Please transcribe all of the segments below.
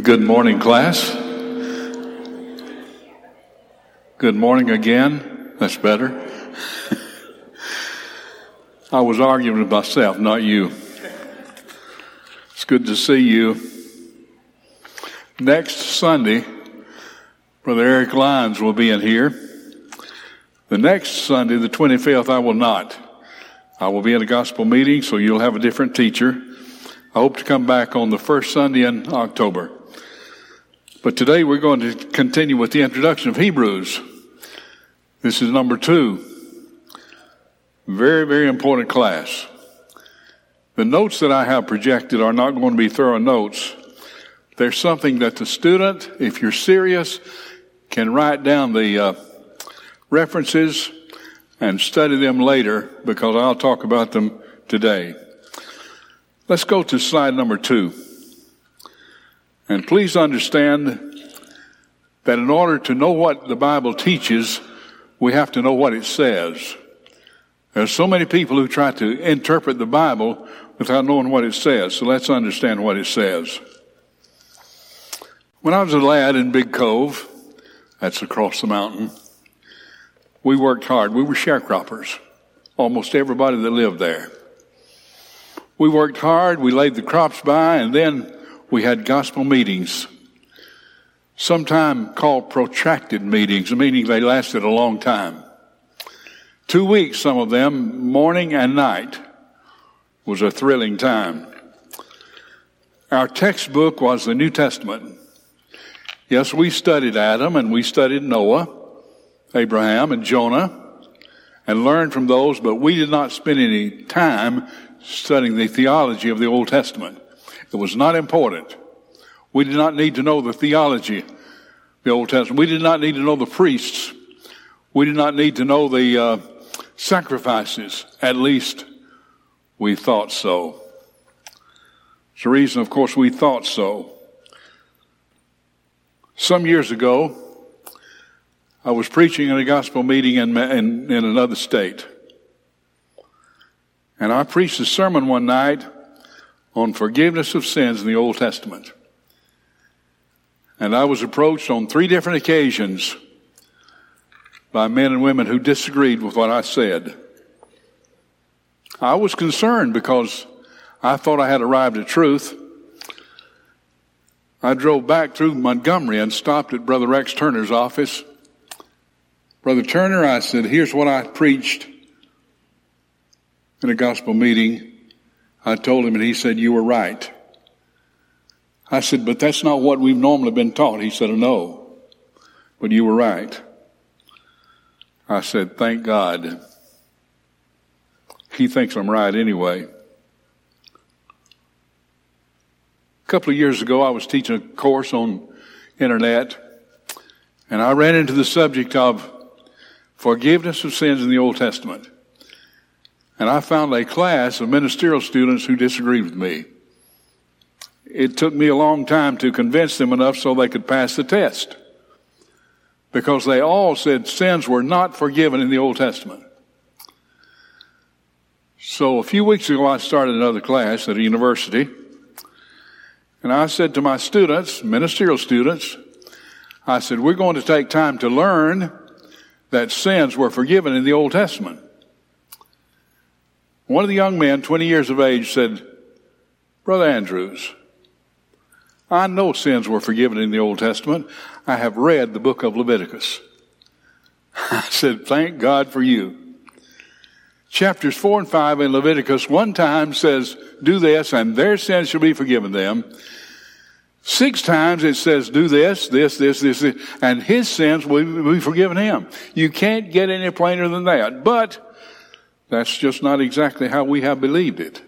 Good morning, class. Good morning again. That's better. I was arguing with myself, not you. It's good to see you. Next Sunday, Brother Eric Lyons will be in here. The next Sunday, the 25th, I will not. I will be in a gospel meeting, so you'll have a different teacher. I hope to come back on the first Sunday in October. But today we're going to continue with the introduction of Hebrews. This is number two. Very, very important class. The notes that I have projected are not going to be thorough notes. There's something that the student, if you're serious, can write down the uh, references and study them later because I'll talk about them today. Let's go to slide number two. And please understand that in order to know what the Bible teaches, we have to know what it says. There are so many people who try to interpret the Bible without knowing what it says. So let's understand what it says. When I was a lad in Big Cove, that's across the mountain, we worked hard. We were sharecroppers. Almost everybody that lived there. We worked hard. We laid the crops by and then we had gospel meetings, sometime called protracted meetings, meaning they lasted a long time. Two weeks, some of them, morning and night, was a thrilling time. Our textbook was the New Testament. Yes, we studied Adam and we studied Noah, Abraham and Jonah, and learned from those, but we did not spend any time studying the theology of the Old Testament. It was not important. We did not need to know the theology the Old Testament. We did not need to know the priests. We did not need to know the uh, sacrifices. At least we thought so. It's the reason, of course, we thought so. Some years ago, I was preaching in a gospel meeting in, in, in another state. And I preached a sermon one night on forgiveness of sins in the Old Testament. And I was approached on three different occasions by men and women who disagreed with what I said. I was concerned because I thought I had arrived at truth. I drove back through Montgomery and stopped at Brother Rex Turner's office. Brother Turner, I said, here's what I preached in a gospel meeting I told him and he said, you were right. I said, but that's not what we've normally been taught. He said, no, but you were right. I said, thank God. He thinks I'm right anyway. A couple of years ago, I was teaching a course on internet and I ran into the subject of forgiveness of sins in the Old Testament. And I found a class of ministerial students who disagreed with me. It took me a long time to convince them enough so they could pass the test. Because they all said sins were not forgiven in the Old Testament. So a few weeks ago, I started another class at a university. And I said to my students, ministerial students, I said, we're going to take time to learn that sins were forgiven in the Old Testament. One of the young men, 20 years of age, said, Brother Andrews, I know sins were forgiven in the Old Testament. I have read the book of Leviticus. I said, thank God for you. Chapters 4 and 5 in Leviticus one time says, do this and their sins shall be forgiven them. Six times it says, do this, this, this, this, this, and his sins will be forgiven him. You can't get any plainer than that. But That's just not exactly how we have believed it.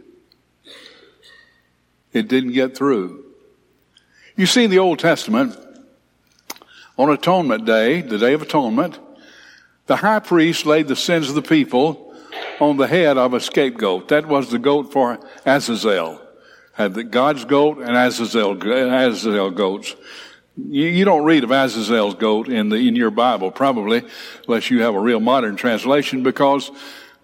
It didn't get through. You see in the Old Testament, on Atonement Day, the Day of Atonement, the high priest laid the sins of the people on the head of a scapegoat. That was the goat for Azazel. Had the God's goat and Azazel, Azazel goats. You, you don't read of Azazel's goat in the, in your Bible, probably, unless you have a real modern translation, because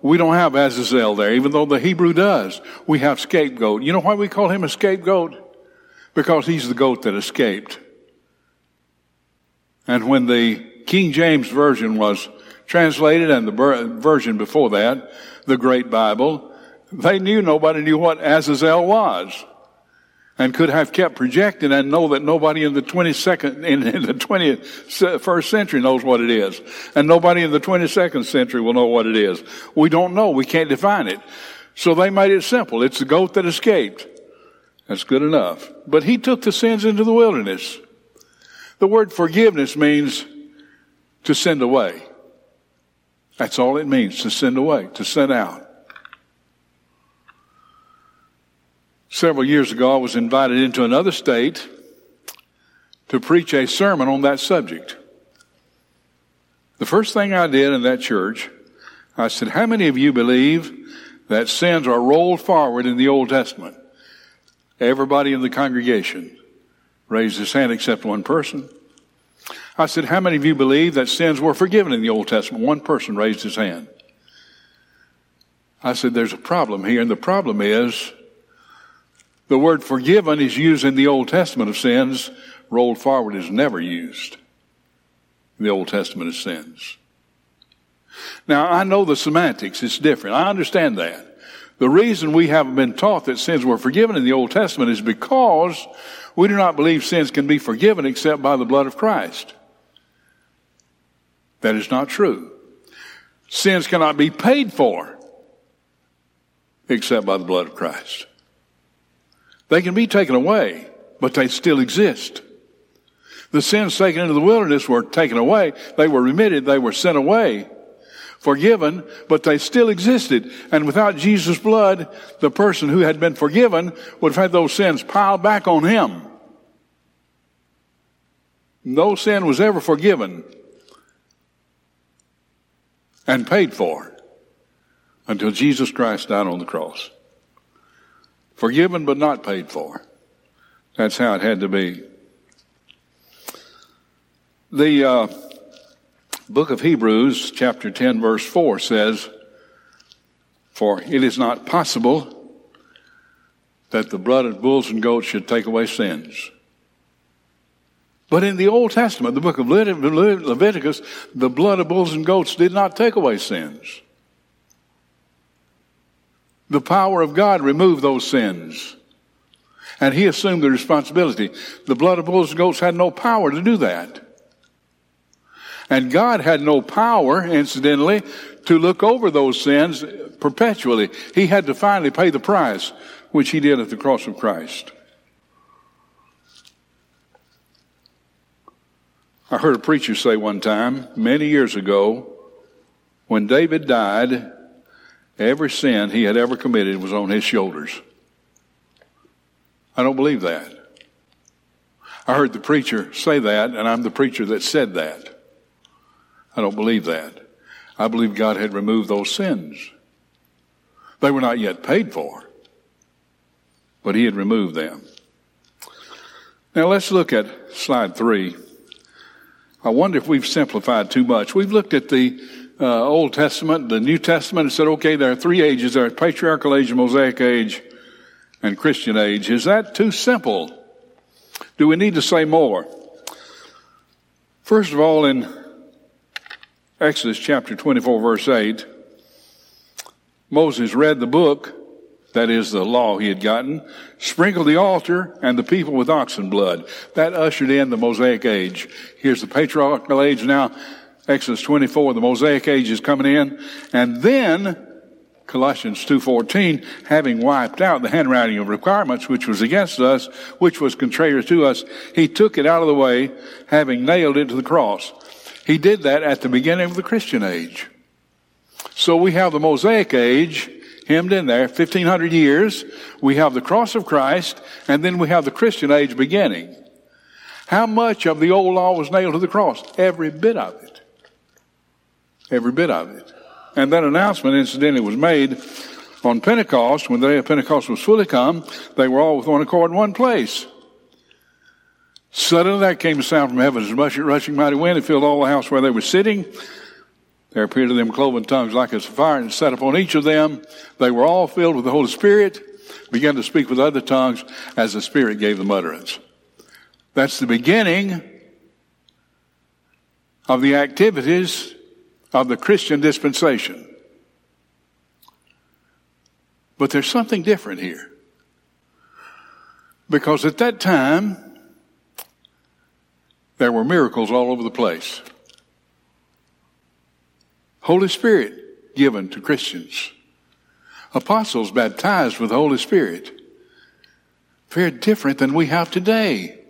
we don't have Azazel there, even though the Hebrew does. We have scapegoat. You know why we call him a scapegoat? Because he's the goat that escaped. And when the King James Version was translated and the version before that, the Great Bible, they knew nobody knew what Azazel was and could have kept projecting and know that nobody in the 22nd, in, in the 21st century knows what it is. And nobody in the 22nd century will know what it is. We don't know. We can't define it. So they made it simple. It's the goat that escaped. That's good enough. But he took the sins into the wilderness. The word forgiveness means to send away. That's all it means, to send away, to send out. Several years ago, I was invited into another state to preach a sermon on that subject. The first thing I did in that church, I said, How many of you believe that sins are rolled forward in the Old Testament? Everybody in the congregation raised his hand except one person. I said, How many of you believe that sins were forgiven in the Old Testament? One person raised his hand. I said, There's a problem here, and the problem is the word forgiven is used in the Old Testament of sins. Rolled forward is never used in the Old Testament of sins. Now, I know the semantics. It's different. I understand that. The reason we haven't been taught that sins were forgiven in the Old Testament is because we do not believe sins can be forgiven except by the blood of Christ. That is not true. Sins cannot be paid for except by the blood of Christ. They can be taken away, but they still exist. The sins taken into the wilderness were taken away. They were remitted. They were sent away, forgiven, but they still existed. And without Jesus' blood, the person who had been forgiven would have had those sins piled back on him. No sin was ever forgiven and paid for until Jesus Christ died on the cross. Forgiven but not paid for. That's how it had to be. The uh, book of Hebrews, chapter 10, verse 4 says, For it is not possible that the blood of bulls and goats should take away sins. But in the Old Testament, the book of Leviticus, the blood of bulls and goats did not take away sins. The power of God removed those sins. And he assumed the responsibility. The blood of bulls and goats had no power to do that. And God had no power, incidentally, to look over those sins perpetually. He had to finally pay the price, which he did at the cross of Christ. I heard a preacher say one time, many years ago, when David died, Every sin he had ever committed was on his shoulders. I don't believe that. I heard the preacher say that, and I'm the preacher that said that. I don't believe that. I believe God had removed those sins. They were not yet paid for, but He had removed them. Now let's look at slide three. I wonder if we've simplified too much. We've looked at the uh, Old Testament, the New Testament, and said, okay, there are three ages. There are patriarchal age, Mosaic age, and Christian age. Is that too simple? Do we need to say more? First of all, in Exodus chapter 24, verse 8, Moses read the book, that is the law he had gotten, sprinkled the altar and the people with oxen blood. That ushered in the Mosaic age. Here's the patriarchal age now. Exodus 24, the Mosaic age is coming in. And then Colossians 2.14, having wiped out the handwriting of requirements which was against us, which was contrary to us, he took it out of the way, having nailed it to the cross. He did that at the beginning of the Christian age. So we have the Mosaic age hemmed in there, 1500 years. We have the cross of Christ, and then we have the Christian age beginning. How much of the old law was nailed to the cross? Every bit of it. Every bit of it. And that announcement, incidentally, was made on Pentecost. When the day of Pentecost was fully come, they were all with one accord in one place. Suddenly there came a sound from heaven as much rushing mighty wind and filled all the house where they were sitting. There appeared to them cloven tongues like as fire and set upon each of them. They were all filled with the Holy Spirit, began to speak with other tongues as the Spirit gave them utterance. That's the beginning of the activities of the Christian dispensation. But there's something different here. Because at that time, there were miracles all over the place. Holy Spirit given to Christians. Apostles baptized with the Holy Spirit. Very different than we have today.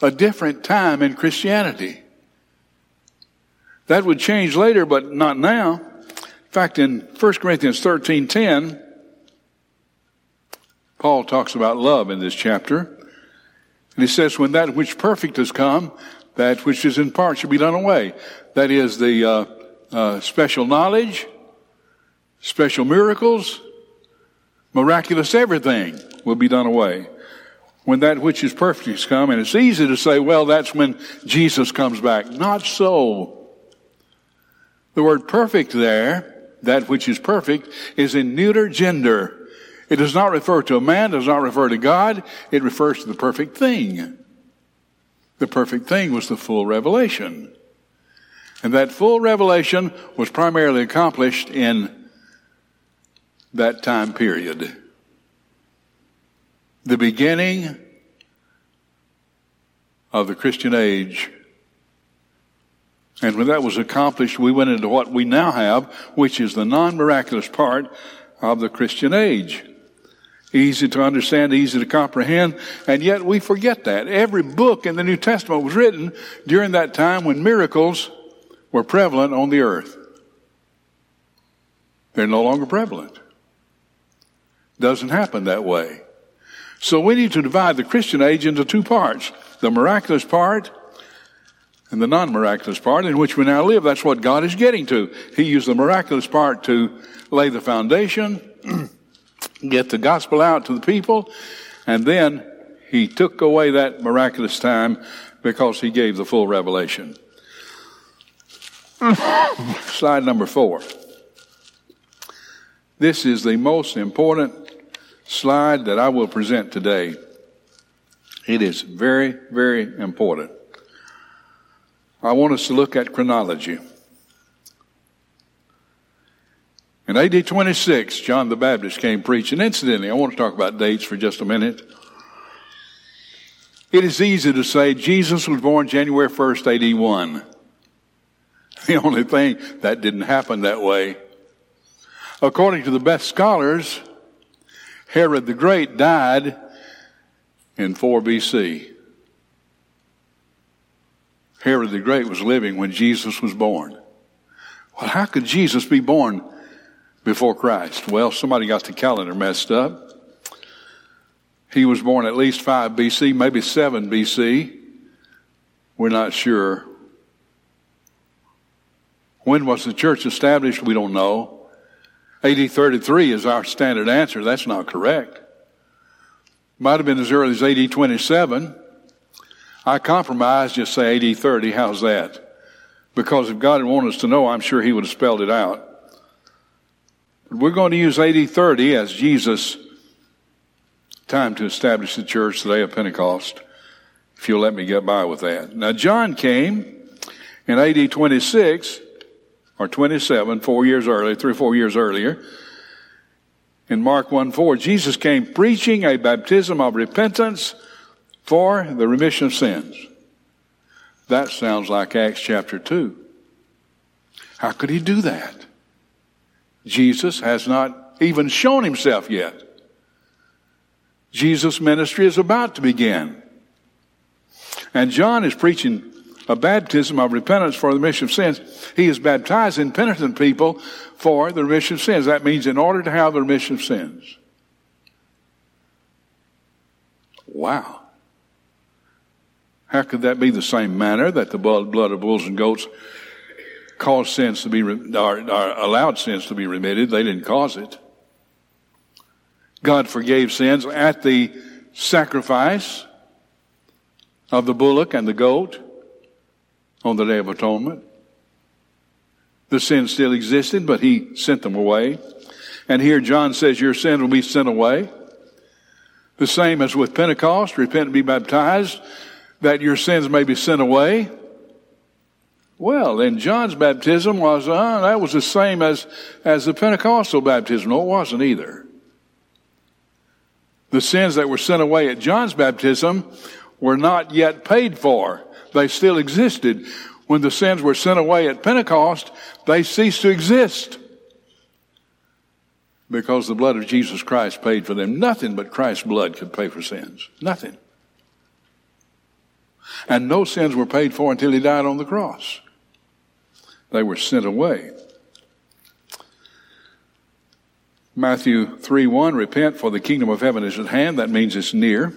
A different time in Christianity. That would change later, but not now. In fact, in 1 Corinthians 13 10, Paul talks about love in this chapter. And he says, When that which perfect has come, that which is in part should be done away. That is the uh, uh, special knowledge, special miracles, miraculous everything will be done away. When that which is perfect has come, and it's easy to say, well, that's when Jesus comes back. Not so. The word perfect there, that which is perfect, is in neuter gender. It does not refer to a man, does not refer to God, it refers to the perfect thing. The perfect thing was the full revelation. And that full revelation was primarily accomplished in that time period. The beginning of the Christian age. And when that was accomplished, we went into what we now have, which is the non-miraculous part of the Christian age easy to understand, easy to comprehend, and yet we forget that. Every book in the New Testament was written during that time when miracles were prevalent on the earth. They're no longer prevalent. Doesn't happen that way. So we need to divide the Christian age into two parts. The miraculous part and the non-miraculous part in which we now live. That's what God is getting to. He used the miraculous part to lay the foundation get the gospel out to the people, and then he took away that miraculous time because he gave the full revelation. Slide number four. This is the most important slide that I will present today. It is very, very important. I want us to look at chronology. In AD 26, John the Baptist came preaching. Incidentally, I want to talk about dates for just a minute. It is easy to say Jesus was born January 1st, AD 1. The only thing, that didn't happen that way. According to the best scholars, Herod the Great died in 4 BC. Herod the Great was living when Jesus was born. Well, how could Jesus be born before Christ? Well, somebody got the calendar messed up. He was born at least 5 BC, maybe 7 BC. We're not sure. When was the church established? We don't know. AD 33 is our standard answer. That's not correct. Might have been as early as AD 27. I compromise, just say AD 30. How's that? Because if God had wanted us to know, I'm sure He would have spelled it out. But We're going to use AD 30 as Jesus' time to establish the church the day of Pentecost, if you'll let me get by with that. Now, John came in AD 26 or 27, four years earlier, three or four years earlier. In Mark 1 4, Jesus came preaching a baptism of repentance for the remission of sins. That sounds like Acts chapter 2. How could he do that? Jesus has not even shown himself yet. Jesus' ministry is about to begin. And John is preaching a baptism of repentance for the remission of sins. He is baptizing penitent people for the remission of sins. That means in order to have the remission of sins. Wow. How could that be the same manner that the blood of bulls and goats caused sins to be, or, or allowed sins to be remitted? They didn't cause it. God forgave sins at the sacrifice of the bullock and the goat on the Day of Atonement. The sin still existed, but he sent them away. And here John says, Your sin will be sent away. The same as with Pentecost, repent and be baptized, that your sins may be sent away. Well, then John's baptism was, uh, that was the same as, as the Pentecostal baptism. No, it wasn't either. The sins that were sent away at John's baptism were not yet paid for. They still existed. When the sins were sent away at Pentecost, they ceased to exist. Because the blood of Jesus Christ paid for them. Nothing but Christ's blood could pay for sins. Nothing. And no sins were paid for until he died on the cross. They were sent away. Matthew 3 1, repent for the kingdom of heaven is at hand. That means it's near.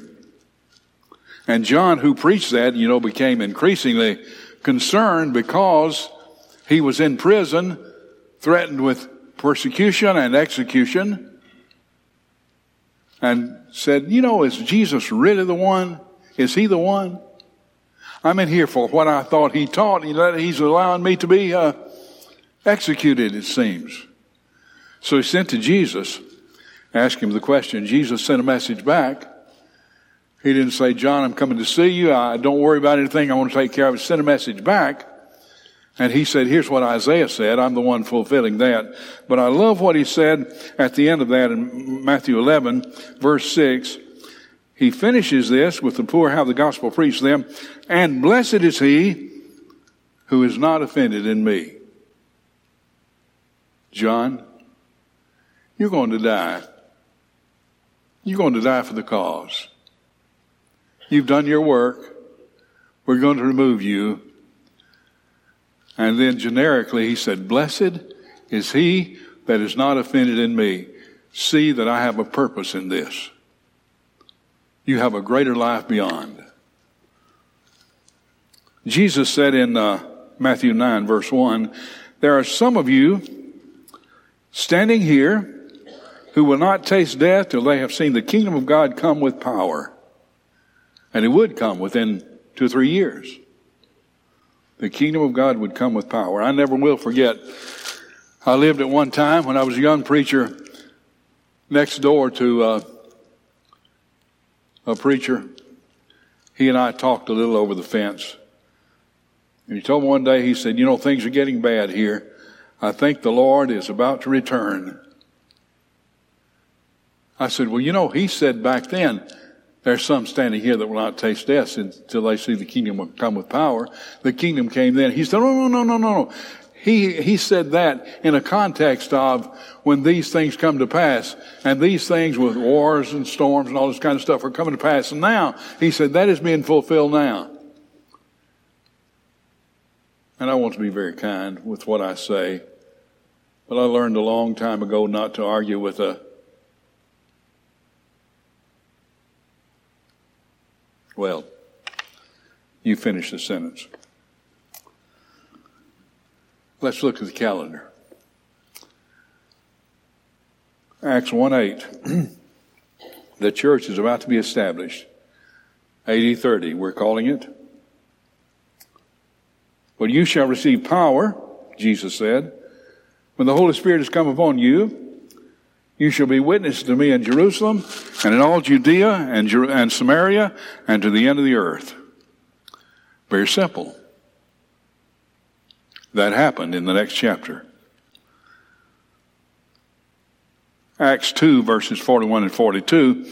And John, who preached that, you know, became increasingly concerned because he was in prison, threatened with persecution and execution, and said, you know, is Jesus really the one? Is he the one? I'm in here for what I thought he taught. He's allowing me to be uh, executed, it seems. So he sent to Jesus, asked him the question. Jesus sent a message back. He didn't say, John, I'm coming to see you. I don't worry about anything. I want to take care of it. Send a message back. And he said, here's what Isaiah said. I'm the one fulfilling that. But I love what he said at the end of that in Matthew 11, verse 6. He finishes this with the poor, how the gospel preached them. And blessed is he who is not offended in me. John, you're going to die. You're going to die for the cause. You've done your work. We're going to remove you. And then generically, he said, Blessed is he that is not offended in me. See that I have a purpose in this. You have a greater life beyond. Jesus said in uh, Matthew 9, verse 1, There are some of you standing here who will not taste death till they have seen the kingdom of God come with power. And it would come within two or three years. The kingdom of God would come with power. I never will forget. I lived at one time when I was a young preacher next door to uh, a preacher. He and I talked a little over the fence. And he told me one day, he said, You know, things are getting bad here. I think the Lord is about to return. I said, Well, you know, he said back then, there's some standing here that will not taste death until they see the kingdom come with power. The kingdom came then. He said, no, no, no, no, no. He, he said that in a context of when these things come to pass, and these things with wars and storms and all this kind of stuff are coming to pass. And now, he said, that is being fulfilled now. And I want to be very kind with what I say, but I learned a long time ago not to argue with a Well, you finish the sentence. Let's look at the calendar. Acts 1 8. the church is about to be established. AD 30, we're calling it. But you shall receive power, Jesus said, when the Holy Spirit has come upon you you shall be witnesses to me in Jerusalem and in all Judea and, Jer- and Samaria and to the end of the earth. Very simple. That happened in the next chapter. Acts 2 verses 41 and 42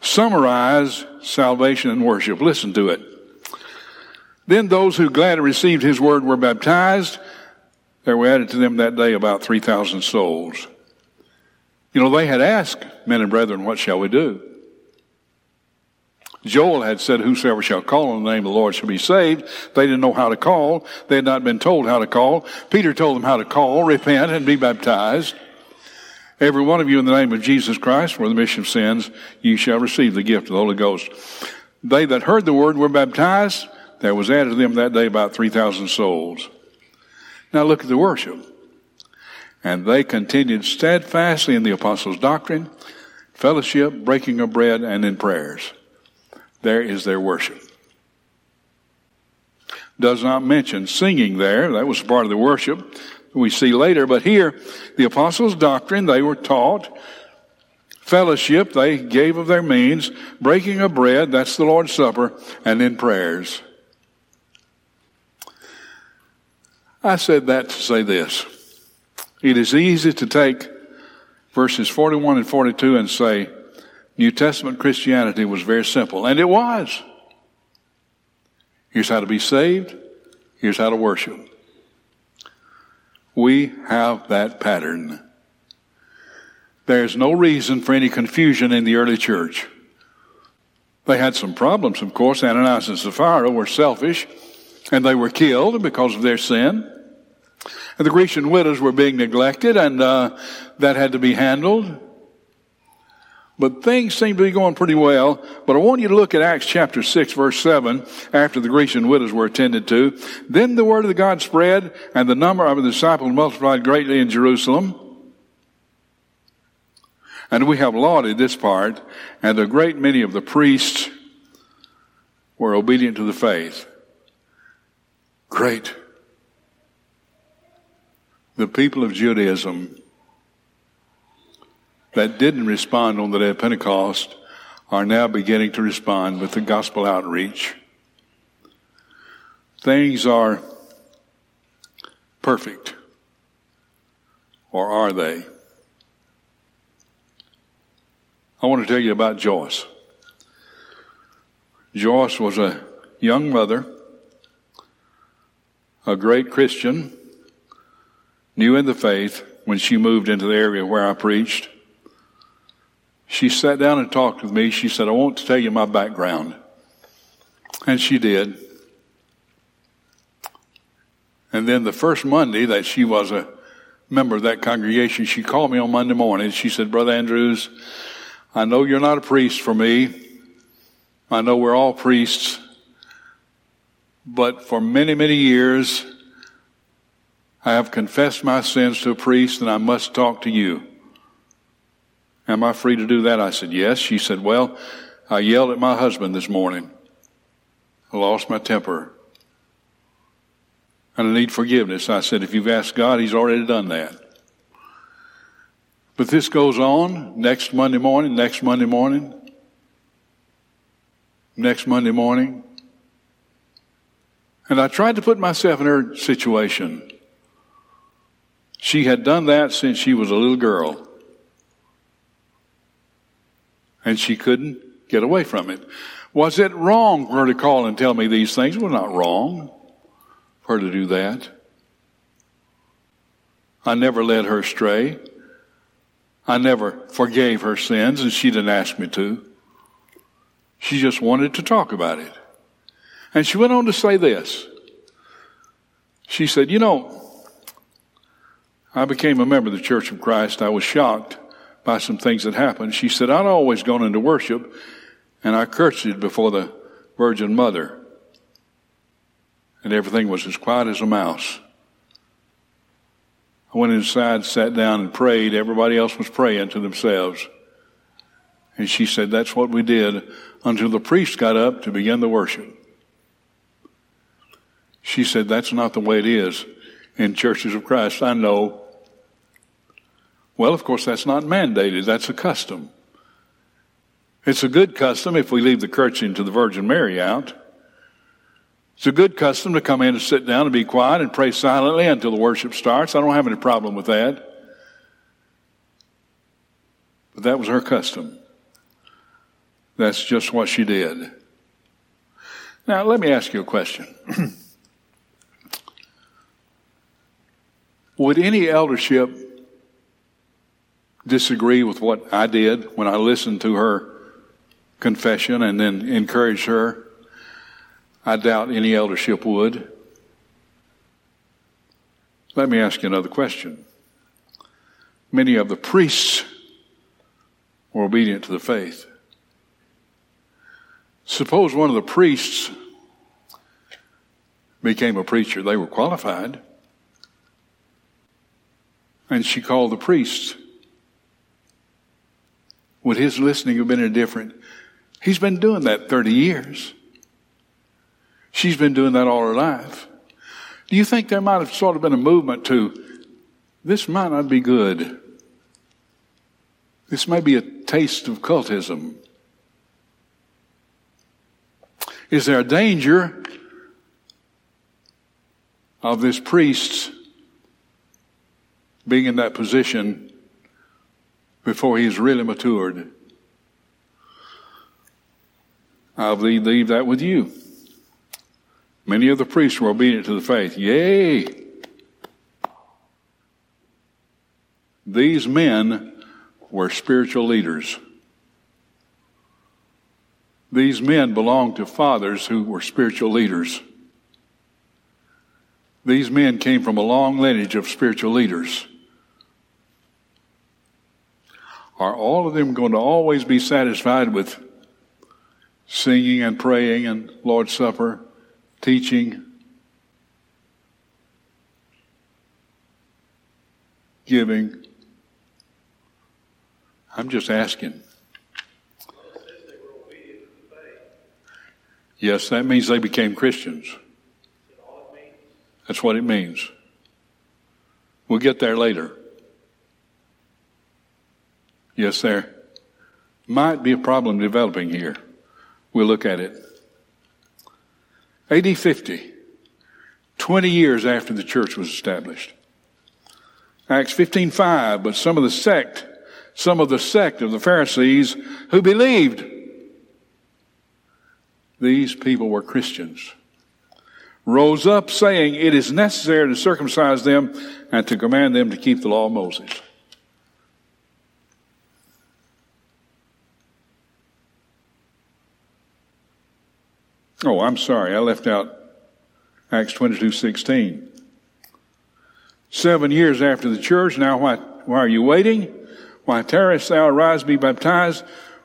summarize salvation and worship. Listen to it. Then those who gladly received his word were baptized. There were added to them that day about 3,000 souls. You know, they had asked, men and brethren, what shall we do? Joel had said, Whosoever shall call on the name of the Lord shall be saved. They didn't know how to call. They had not been told how to call. Peter told them how to call, repent, and be baptized. Every one of you in the name of Jesus Christ for the remission of sins, you shall receive the gift of the Holy Ghost. They that heard the word were baptized. There was added to them that day about 3,000 souls. Now look at the worship. And they continued steadfastly in the apostles' doctrine, fellowship, breaking of bread, and in prayers. There is their worship. Does not mention singing there. That was part of the worship we see later. But here, the apostles' doctrine, they were taught. Fellowship, they gave of their means. Breaking of bread, that's the Lord's Supper. And then prayers. I said that to say this. It is easy to take verses 41 and 42 and say, New Testament Christianity was very simple. And it was. Here's how to be saved. Here's how to worship. We have that pattern. There's no reason for any confusion in the early church. They had some problems, of course. Ananias and Sapphira were selfish, and they were killed because of their sin. And the Grecian widows were being neglected, and uh, that had to be handled. But things seem to be going pretty well. But I want you to look at Acts chapter 6 verse 7 after the Grecian widows were attended to. Then the word of the God spread and the number of the disciples multiplied greatly in Jerusalem. And we have lauded this part and a great many of the priests were obedient to the faith. Great. The people of Judaism that didn't respond on the day of Pentecost are now beginning to respond with the gospel outreach. Things are perfect. Or are they? I want to tell you about Joyce. Joyce was a young mother, a great Christian, new in the faith when she moved into the area where I preached. She sat down and talked with me. She said, I want to tell you my background. And she did. And then the first Monday that she was a member of that congregation, she called me on Monday morning. She said, Brother Andrews, I know you're not a priest for me. I know we're all priests. But for many, many years, I have confessed my sins to a priest and I must talk to you. Am I free to do that? I said, Yes. She said, Well, I yelled at my husband this morning. I lost my temper. And I need forgiveness. I said, If you've asked God, He's already done that. But this goes on next Monday morning, next Monday morning, next Monday morning. And I tried to put myself in her situation. She had done that since she was a little girl and she couldn't get away from it. Was it wrong for her to call and tell me these things? Well, not wrong for her to do that. I never led her astray. I never forgave her sins, and she didn't ask me to. She just wanted to talk about it. And she went on to say this. She said, You know, I became a member of the Church of Christ. I was shocked by some things that happened. She said, I'd always gone into worship and I curtsied before the Virgin Mother. And everything was as quiet as a mouse. I went inside, sat down, and prayed. Everybody else was praying to themselves. And she said, That's what we did until the priest got up to begin the worship. She said, That's not the way it is in churches of Christ. I know well, of course, that's not mandated. That's a custom. It's a good custom if we leave the curtsy to the Virgin Mary out. It's a good custom to come in and sit down and be quiet and pray silently until the worship starts. I don't have any problem with that. But that was her custom. That's just what she did. Now, let me ask you a question. Would any eldership disagree with what I did when I listened to her confession and then encouraged her. I doubt any eldership would. Let me ask you another question. Many of the priests were obedient to the faith. Suppose one of the priests became a preacher. They were qualified. And she called the priest. Would his listening have been any different? He's been doing that 30 years. She's been doing that all her life. Do you think there might have sort of been a movement to this might not be good? This may be a taste of cultism. Is there a danger of this priest being in that position before he's really matured? I'll leave that with you. Many of the priests were obedient to the faith. Yea! These men were spiritual leaders. These men belonged to fathers who were spiritual leaders. These men came from a long lineage of spiritual leaders. Are all of them going to always be satisfied with singing and praying and Lord's Supper, teaching, giving? I'm just asking. Yes, that means they became Christians. That's what it means. We'll get there later. Yes, there might be a problem developing here. We'll look at it. AD 50, 20 years after the church was established. Acts 15:5, but some of the sect some of the sect of the Pharisees who believed. These people were Christians. Rose up saying, It is necessary to circumcise them and to command them to keep the law of Moses. Oh, I'm sorry. I left out Acts 22 16. Seven years after the church, now why, why are you waiting? Why tarriest thou? Arise, be baptized,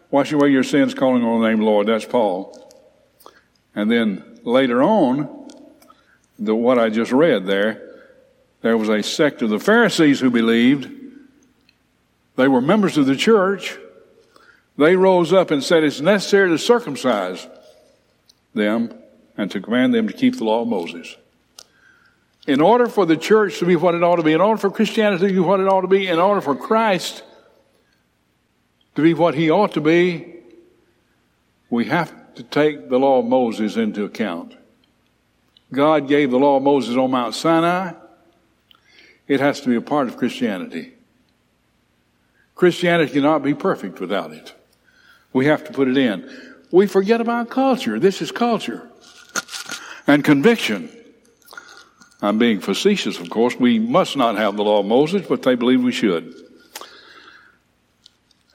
wash away your sins, calling on the name of the Lord. That's Paul. And then later on, the, what I just read there, there was a sect of the Pharisees who believed. They were members of the church. They rose up and said it's necessary to circumcise them and to command them to keep the law of Moses. In order for the church to be what it ought to be, in order for Christianity to be what it ought to be, in order for Christ to be what he ought to be, we have to take the law of Moses into account. God gave the law of Moses on Mount Sinai. It has to be a part of Christianity. Christianity cannot be perfect without it. We have to put it in. We forget about culture. This is culture. And conviction. I'm being facetious, of course. We must not have the law of Moses, but they believe we should.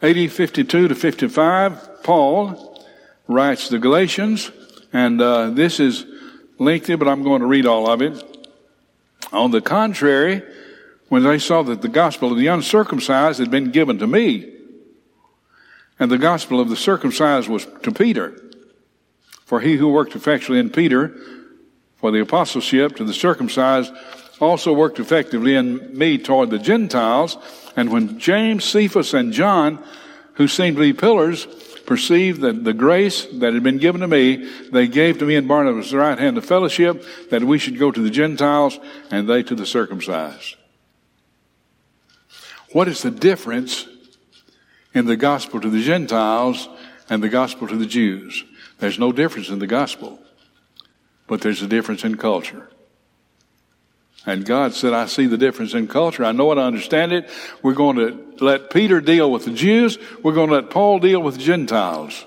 AD 52 to 55, Paul writes the Galatians, and uh, this is lengthy, but I'm going to read all of it. On the contrary, when they saw that the gospel of the uncircumcised had been given to me, and the gospel of the circumcised was to Peter, for he who worked effectually in Peter for the apostleship to the circumcised also worked effectively in me toward the Gentiles. And when James, Cephas, and John, who seemed to be pillars, perceived that the grace that had been given to me, they gave to me and Barnabas the right hand of fellowship, that we should go to the Gentiles and they to the circumcised. What is the difference in the gospel to the Gentiles and the gospel to the Jews? There's no difference in the gospel, but there's a difference in culture. And God said, I see the difference in culture. I know it. I understand it. We're going to let Peter deal with the Jews. We're going to let Paul deal with Gentiles.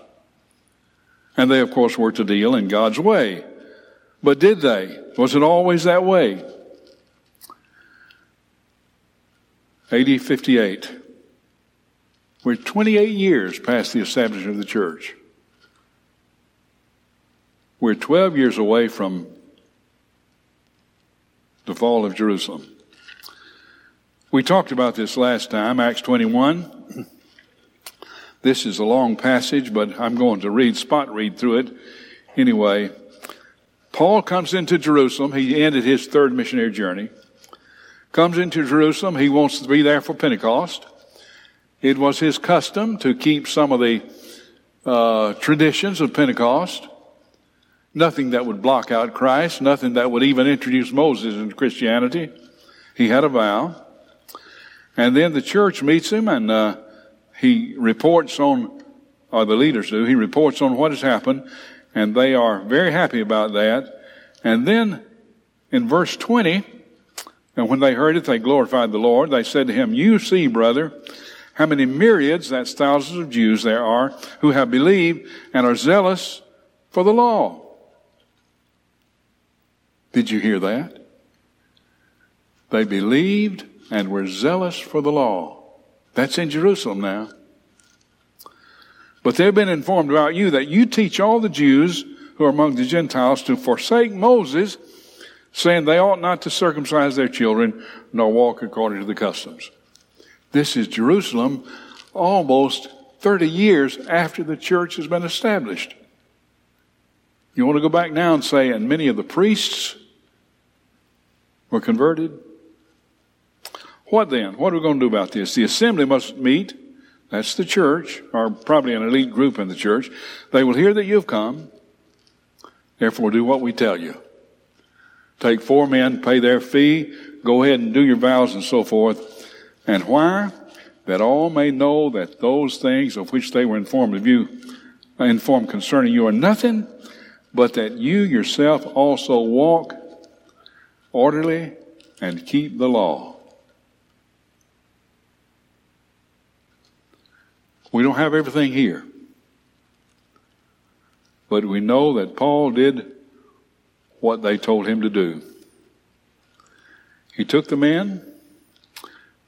And they, of course, were to deal in God's way. But did they? Was it always that way? AD 58. We're 28 years past the establishment of the church. We're 12 years away from the fall of Jerusalem. We talked about this last time, Acts 21. This is a long passage, but I'm going to read, spot read through it. Anyway, Paul comes into Jerusalem. He ended his third missionary journey. Comes into Jerusalem. He wants to be there for Pentecost. It was his custom to keep some of the uh, traditions of Pentecost. Nothing that would block out Christ, nothing that would even introduce Moses into Christianity. He had a vow. And then the church meets him and uh, he reports on, or the leaders do, he reports on what has happened, and they are very happy about that. And then in verse 20, and when they heard it, they glorified the Lord. They said to him, You see, brother, how many myriads, that's thousands of Jews there are, who have believed and are zealous for the law. Did you hear that? They believed and were zealous for the law. That's in Jerusalem now. But they've been informed about you that you teach all the Jews who are among the Gentiles to forsake Moses, saying they ought not to circumcise their children nor walk according to the customs. This is Jerusalem almost 30 years after the church has been established. You want to go back now and say, and many of the priests were converted? What then? What are we going to do about this? The assembly must meet. That's the church, or probably an elite group in the church. They will hear that you've come. Therefore, do what we tell you. Take four men, pay their fee, go ahead and do your vows and so forth. And why? That all may know that those things of which they were informed of you, informed concerning you are nothing, but that you yourself also walk orderly and keep the law. We don't have everything here. But we know that Paul did what they told him to do. He took the men,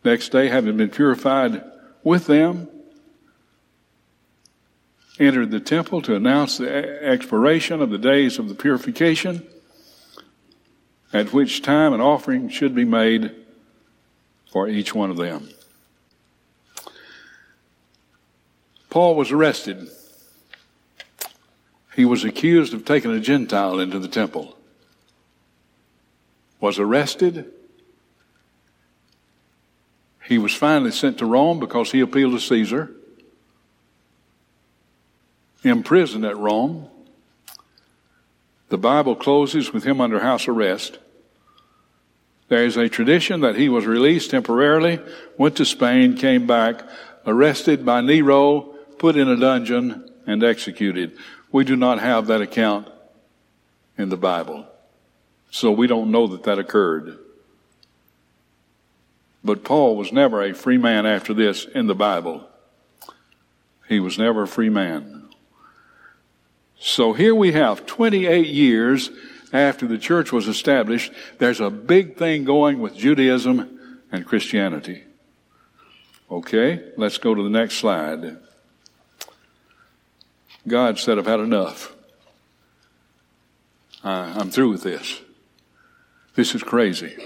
next day, having been purified with them, entered the temple to announce the expiration of the days of the purification, at which time an offering should be made for each one of them. Paul was arrested. He was accused of taking a Gentile into the temple. Was arrested. He was finally sent to Rome because he appealed to Caesar. Imprisoned at Rome. The Bible closes with him under house arrest. There is a tradition that he was released temporarily, went to Spain, came back, arrested by Nero, put in a dungeon, and executed. We do not have that account in the Bible. So we don't know that that occurred. But Paul was never a free man after this in the Bible. He was never a free man. So here we have 28 years after the church was established. There's a big thing going with Judaism and Christianity. Okay, let's go to the next slide. God said, I've had enough. I'm through with this. This is crazy.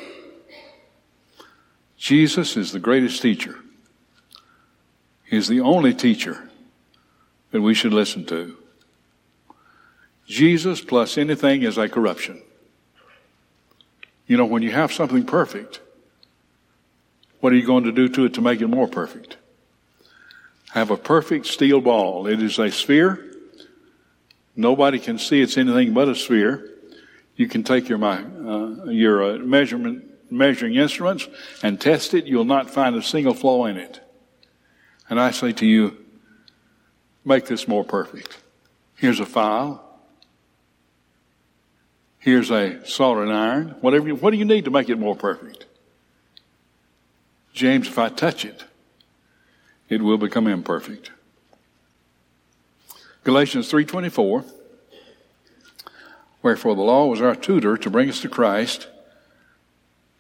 Jesus is the greatest teacher. He's the only teacher that we should listen to. Jesus plus anything is a corruption. You know, when you have something perfect, what are you going to do to it to make it more perfect? have a perfect steel ball. It is a sphere. Nobody can see it's anything but a sphere. You can take your, uh, your uh, measurement, measuring instruments and test it. You'll not find a single flaw in it. And I say to you, make this more perfect. Here's a file. Here's a soldering iron. Whatever you, what do you need to make it more perfect? James, if I touch it, it will become imperfect. Galatians 3:24 Wherefore the law was our tutor to bring us to Christ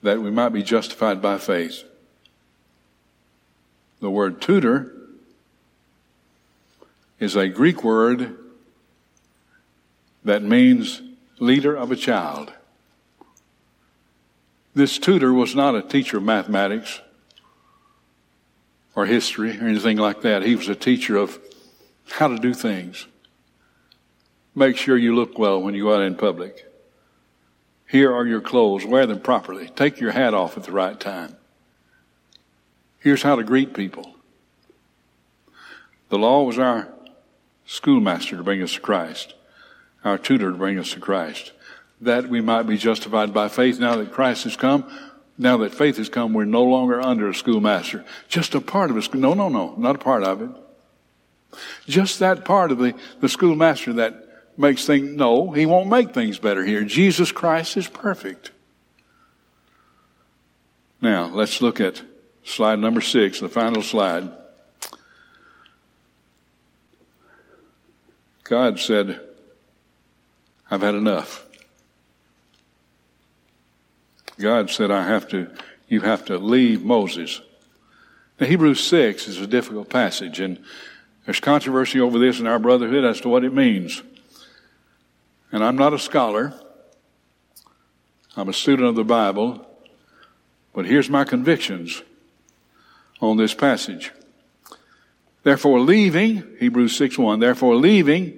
that we might be justified by faith. The word tutor is a Greek word that means leader of a child. This tutor was not a teacher of mathematics or history or anything like that. He was a teacher of how to do things. Make sure you look well when you go out in public. Here are your clothes. Wear them properly. Take your hat off at the right time. Here's how to greet people. The law was our schoolmaster to bring us to Christ, our tutor to bring us to Christ, that we might be justified by faith. Now that Christ has come, now that faith has come, we're no longer under a schoolmaster. Just a part of it. No, no, no, not a part of it. Just that part of the, the schoolmaster that makes things, no, he won't make things better here. Jesus Christ is perfect. Now, let's look at slide number six, the final slide. God said, I've had enough. God said, I have to, you have to leave Moses. Now, Hebrews 6 is a difficult passage, and there's controversy over this in our brotherhood as to what it means. And I'm not a scholar, I'm a student of the Bible, but here's my convictions on this passage. Therefore, leaving, Hebrews 6 1, therefore, leaving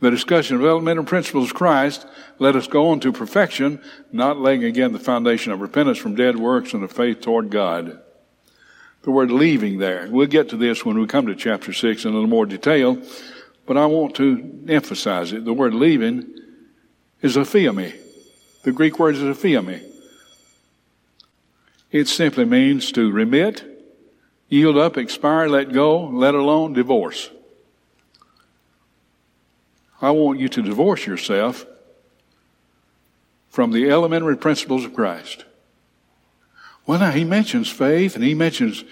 the discussion of elemental principles of Christ, let us go on to perfection, not laying again the foundation of repentance from dead works and of faith toward God. The word leaving there. We'll get to this when we come to chapter 6 in a little more detail, but I want to emphasize it. The word leaving is aphiemi. The Greek word is aphiemi. It simply means to remit, yield up, expire, let go, let alone, divorce. I want you to divorce yourself from the elementary principles of Christ. Well, now he mentions faith and he mentions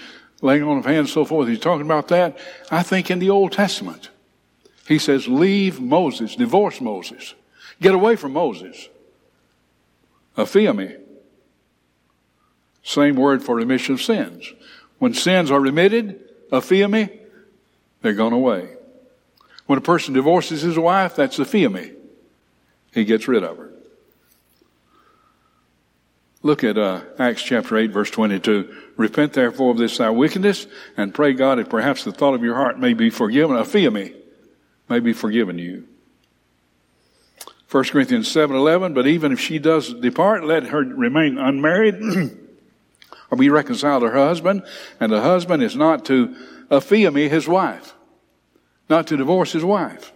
laying on of hands and so forth. He's talking about that. I think in the Old Testament, he says, leave Moses, divorce Moses, get away from Moses. Aphiemi. Same word for remission of sins. When sins are remitted, aphiemi, they're gone away. When a person divorces his wife, that's aphiemi. He gets rid of her. Look at uh, Acts chapter 8, verse 22. Repent therefore of this thy wickedness, and pray God if perhaps the thought of your heart may be forgiven. Aphiemi may be forgiven you. 1 Corinthians 7, 11. But even if she does depart, let her remain unmarried, or be reconciled to her husband, and the husband is not to aphiemi his wife, not to divorce his wife.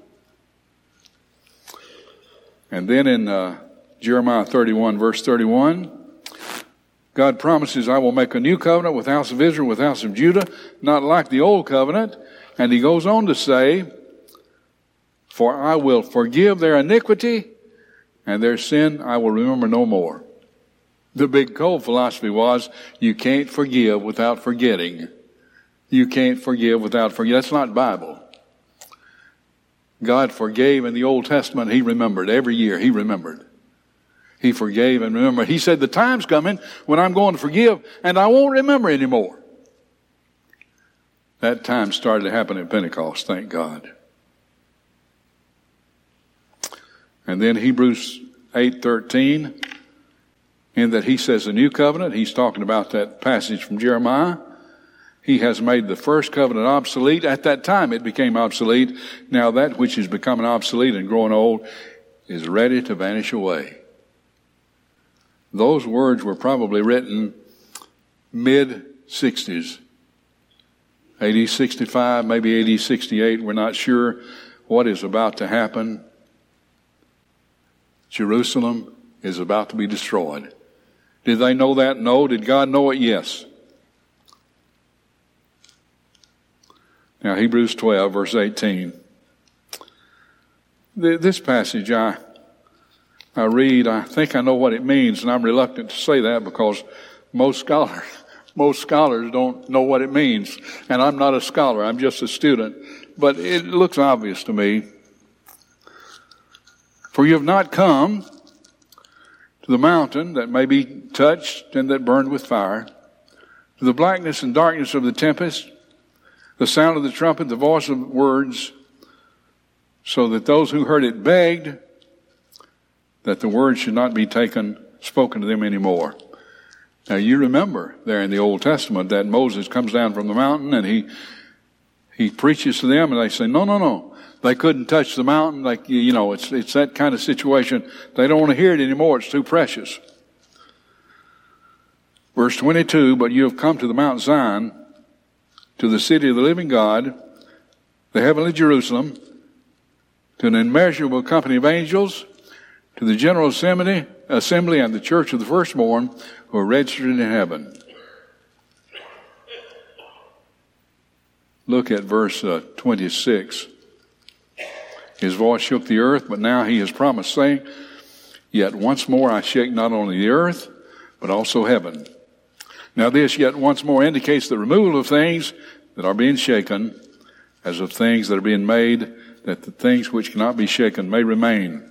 And then in uh, Jeremiah 31, verse 31, God promises, I will make a new covenant with house of Israel, with house of Judah, not like the old covenant. And he goes on to say, For I will forgive their iniquity, and their sin I will remember no more. The big cold philosophy was, you can't forgive without forgetting. You can't forgive without forgetting. That's not Bible. God forgave in the Old Testament. He remembered. Every year, He remembered. He forgave and remember. He said, the time's coming when I'm going to forgive and I won't remember anymore. That time started to happen at Pentecost, thank God. And then Hebrews 8:13 in that he says the new covenant, he's talking about that passage from Jeremiah. He has made the first covenant obsolete. At that time it became obsolete. Now that which is becoming obsolete and growing old is ready to vanish away. Those words were probably written mid 60s, AD 65, maybe AD 68. We're not sure what is about to happen. Jerusalem is about to be destroyed. Did they know that? No. Did God know it? Yes. Now, Hebrews 12, verse 18. This passage, I I read, I think I know what it means, and I'm reluctant to say that because most scholars, most scholars don't know what it means. And I'm not a scholar, I'm just a student. But it looks obvious to me. For you have not come to the mountain that may be touched and that burned with fire, to the blackness and darkness of the tempest, the sound of the trumpet, the voice of words, so that those who heard it begged that the word should not be taken, spoken to them anymore. Now you remember there in the Old Testament that Moses comes down from the mountain and he, he preaches to them and they say, no, no, no. They couldn't touch the mountain. Like, you know, it's, it's that kind of situation. They don't want to hear it anymore. It's too precious. Verse 22, but you have come to the Mount Zion, to the city of the living God, the heavenly Jerusalem, to an immeasurable company of angels, to the general assembly, assembly and the church of the firstborn who are registered in heaven. Look at verse uh, 26. His voice shook the earth, but now he has promised, saying, Yet once more I shake not only the earth, but also heaven. Now this yet once more indicates the removal of things that are being shaken, as of things that are being made, that the things which cannot be shaken may remain.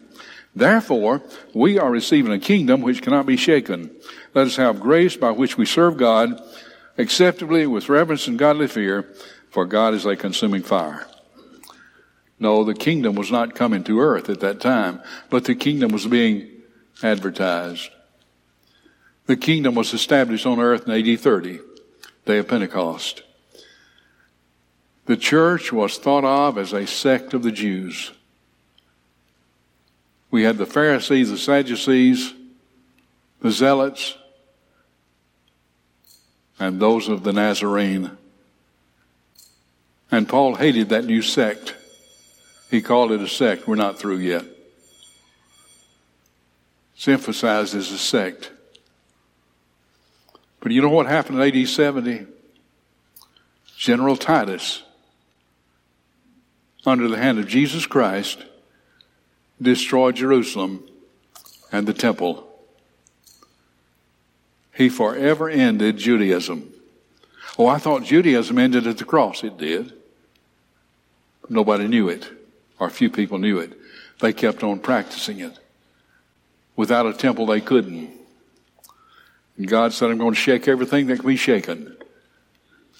Therefore, we are receiving a kingdom which cannot be shaken. Let us have grace by which we serve God acceptably with reverence and godly fear, for God is a consuming fire. No, the kingdom was not coming to earth at that time, but the kingdom was being advertised. The kingdom was established on earth in AD 30, day of Pentecost. The church was thought of as a sect of the Jews. We had the Pharisees, the Sadducees, the Zealots, and those of the Nazarene. And Paul hated that new sect. He called it a sect. We're not through yet. It's emphasized as a sect. But you know what happened in AD 70? General Titus, under the hand of Jesus Christ, destroyed Jerusalem and the temple. He forever ended Judaism. Oh, I thought Judaism ended at the cross. It did. Nobody knew it, or few people knew it. They kept on practicing it. Without a temple, they couldn't. And God said, I'm going to shake everything that can be shaken.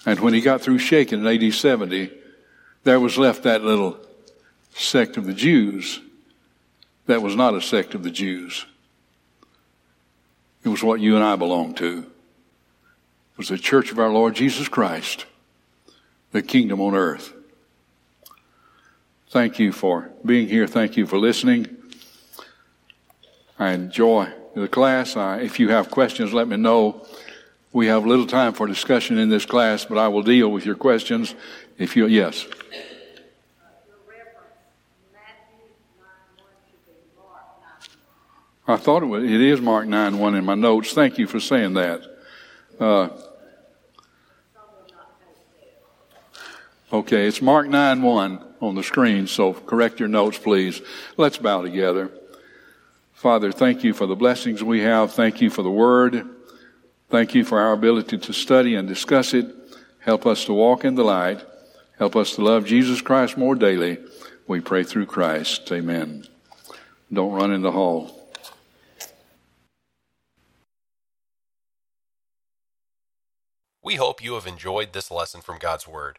And when he got through shaking in AD 70, there was left that little sect of the Jews that was not a sect of the Jews. It was what you and I belong to. It was the church of our Lord Jesus Christ, the kingdom on earth. Thank you for being here. Thank you for listening. I enjoy the class. Uh, if you have questions, let me know. We have little time for discussion in this class, but I will deal with your questions. If you, yes. I thought it was, it is Mark 9 1 in my notes. Thank you for saying that. Uh, okay, it's Mark 9 1 on the screen, so correct your notes, please. Let's bow together. Father, thank you for the blessings we have. Thank you for the word. Thank you for our ability to study and discuss it. Help us to walk in the light. Help us to love Jesus Christ more daily. We pray through Christ. Amen. Don't run in the hall. We hope you have enjoyed this lesson from God's Word.